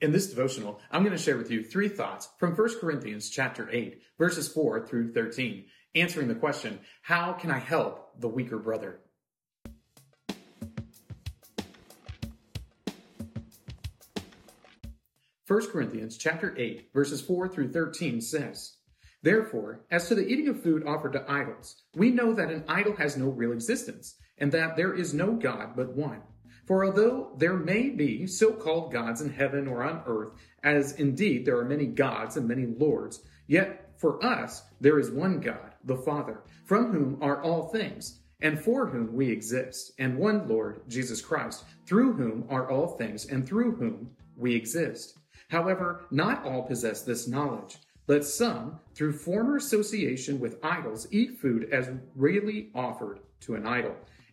In this devotional, I'm going to share with you three thoughts from 1 Corinthians chapter 8, verses 4 through 13, answering the question, how can I help the weaker brother? First Corinthians chapter 8, verses 4 through 13 says, Therefore, as to the eating of food offered to idols, we know that an idol has no real existence, and that there is no God but one. For although there may be so called gods in heaven or on earth, as indeed there are many gods and many lords, yet for us there is one God, the Father, from whom are all things, and for whom we exist, and one Lord, Jesus Christ, through whom are all things, and through whom we exist. However, not all possess this knowledge. But some, through former association with idols, eat food as really offered to an idol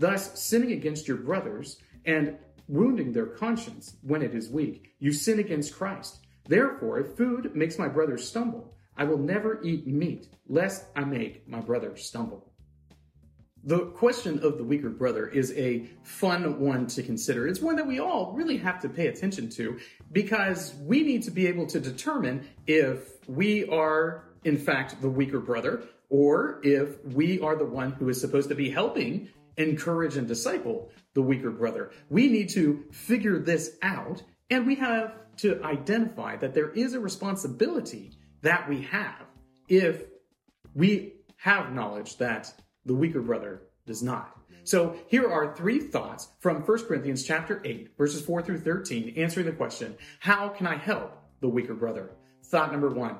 thus sinning against your brothers and wounding their conscience when it is weak. You sin against Christ. Therefore, if food makes my brother stumble, I will never eat meat, lest I make my brother stumble. The question of the weaker brother is a fun one to consider. It's one that we all really have to pay attention to because we need to be able to determine if we are, in fact, the weaker brother or if we are the one who is supposed to be helping encourage and disciple the weaker brother. We need to figure this out and we have to identify that there is a responsibility that we have if we have knowledge that the weaker brother does not. So here are three thoughts from 1 Corinthians chapter 8 verses 4 through 13 answering the question, how can I help the weaker brother? Thought number 1,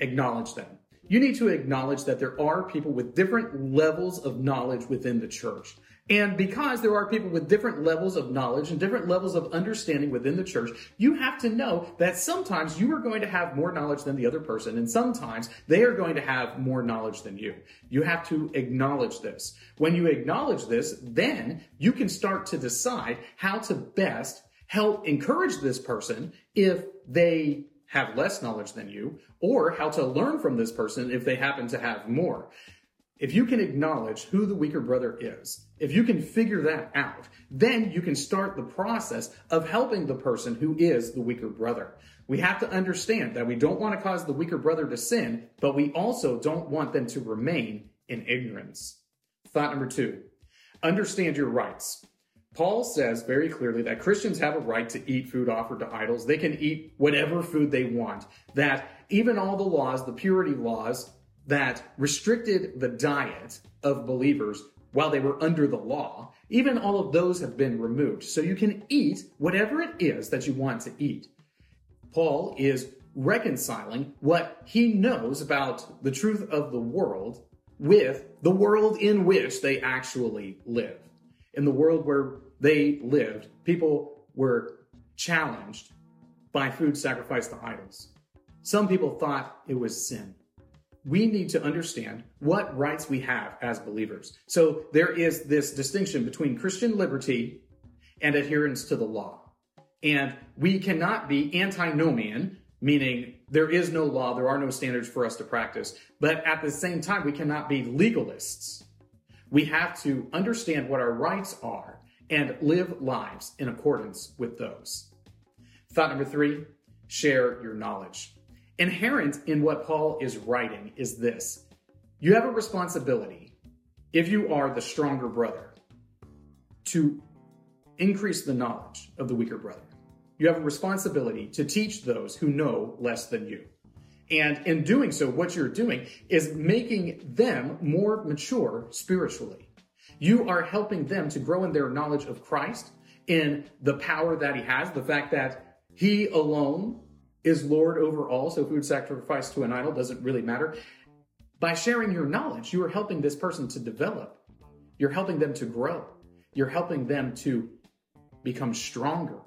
acknowledge them you need to acknowledge that there are people with different levels of knowledge within the church. And because there are people with different levels of knowledge and different levels of understanding within the church, you have to know that sometimes you are going to have more knowledge than the other person, and sometimes they are going to have more knowledge than you. You have to acknowledge this. When you acknowledge this, then you can start to decide how to best help encourage this person if they have less knowledge than you, or how to learn from this person if they happen to have more. If you can acknowledge who the weaker brother is, if you can figure that out, then you can start the process of helping the person who is the weaker brother. We have to understand that we don't want to cause the weaker brother to sin, but we also don't want them to remain in ignorance. Thought number two, understand your rights. Paul says very clearly that Christians have a right to eat food offered to idols. They can eat whatever food they want. That even all the laws, the purity laws that restricted the diet of believers while they were under the law, even all of those have been removed. So you can eat whatever it is that you want to eat. Paul is reconciling what he knows about the truth of the world with the world in which they actually live in the world where they lived, people were challenged by food sacrificed to idols. Some people thought it was sin. We need to understand what rights we have as believers. So there is this distinction between Christian liberty and adherence to the law. And we cannot be antinomian, meaning there is no law, there are no standards for us to practice. But at the same time, we cannot be legalists we have to understand what our rights are and live lives in accordance with those. Thought number three, share your knowledge. Inherent in what Paul is writing is this. You have a responsibility, if you are the stronger brother, to increase the knowledge of the weaker brother. You have a responsibility to teach those who know less than you. And in doing so, what you're doing is making them more mature spiritually. You are helping them to grow in their knowledge of Christ, in the power that he has, the fact that he alone is Lord over all, so food sacrifice to an idol doesn't really matter. By sharing your knowledge, you are helping this person to develop. You're helping them to grow. You're helping them to become stronger.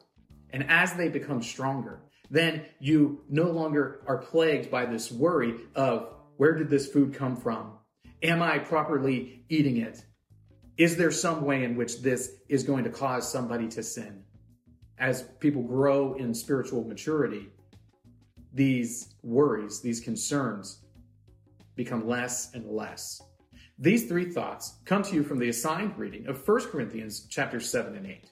And as they become stronger, then you no longer are plagued by this worry of where did this food come from? Am I properly eating it? Is there some way in which this is going to cause somebody to sin? As people grow in spiritual maturity, these worries, these concerns become less and less. These three thoughts come to you from the assigned reading of 1 Corinthians chapter 7 and 8.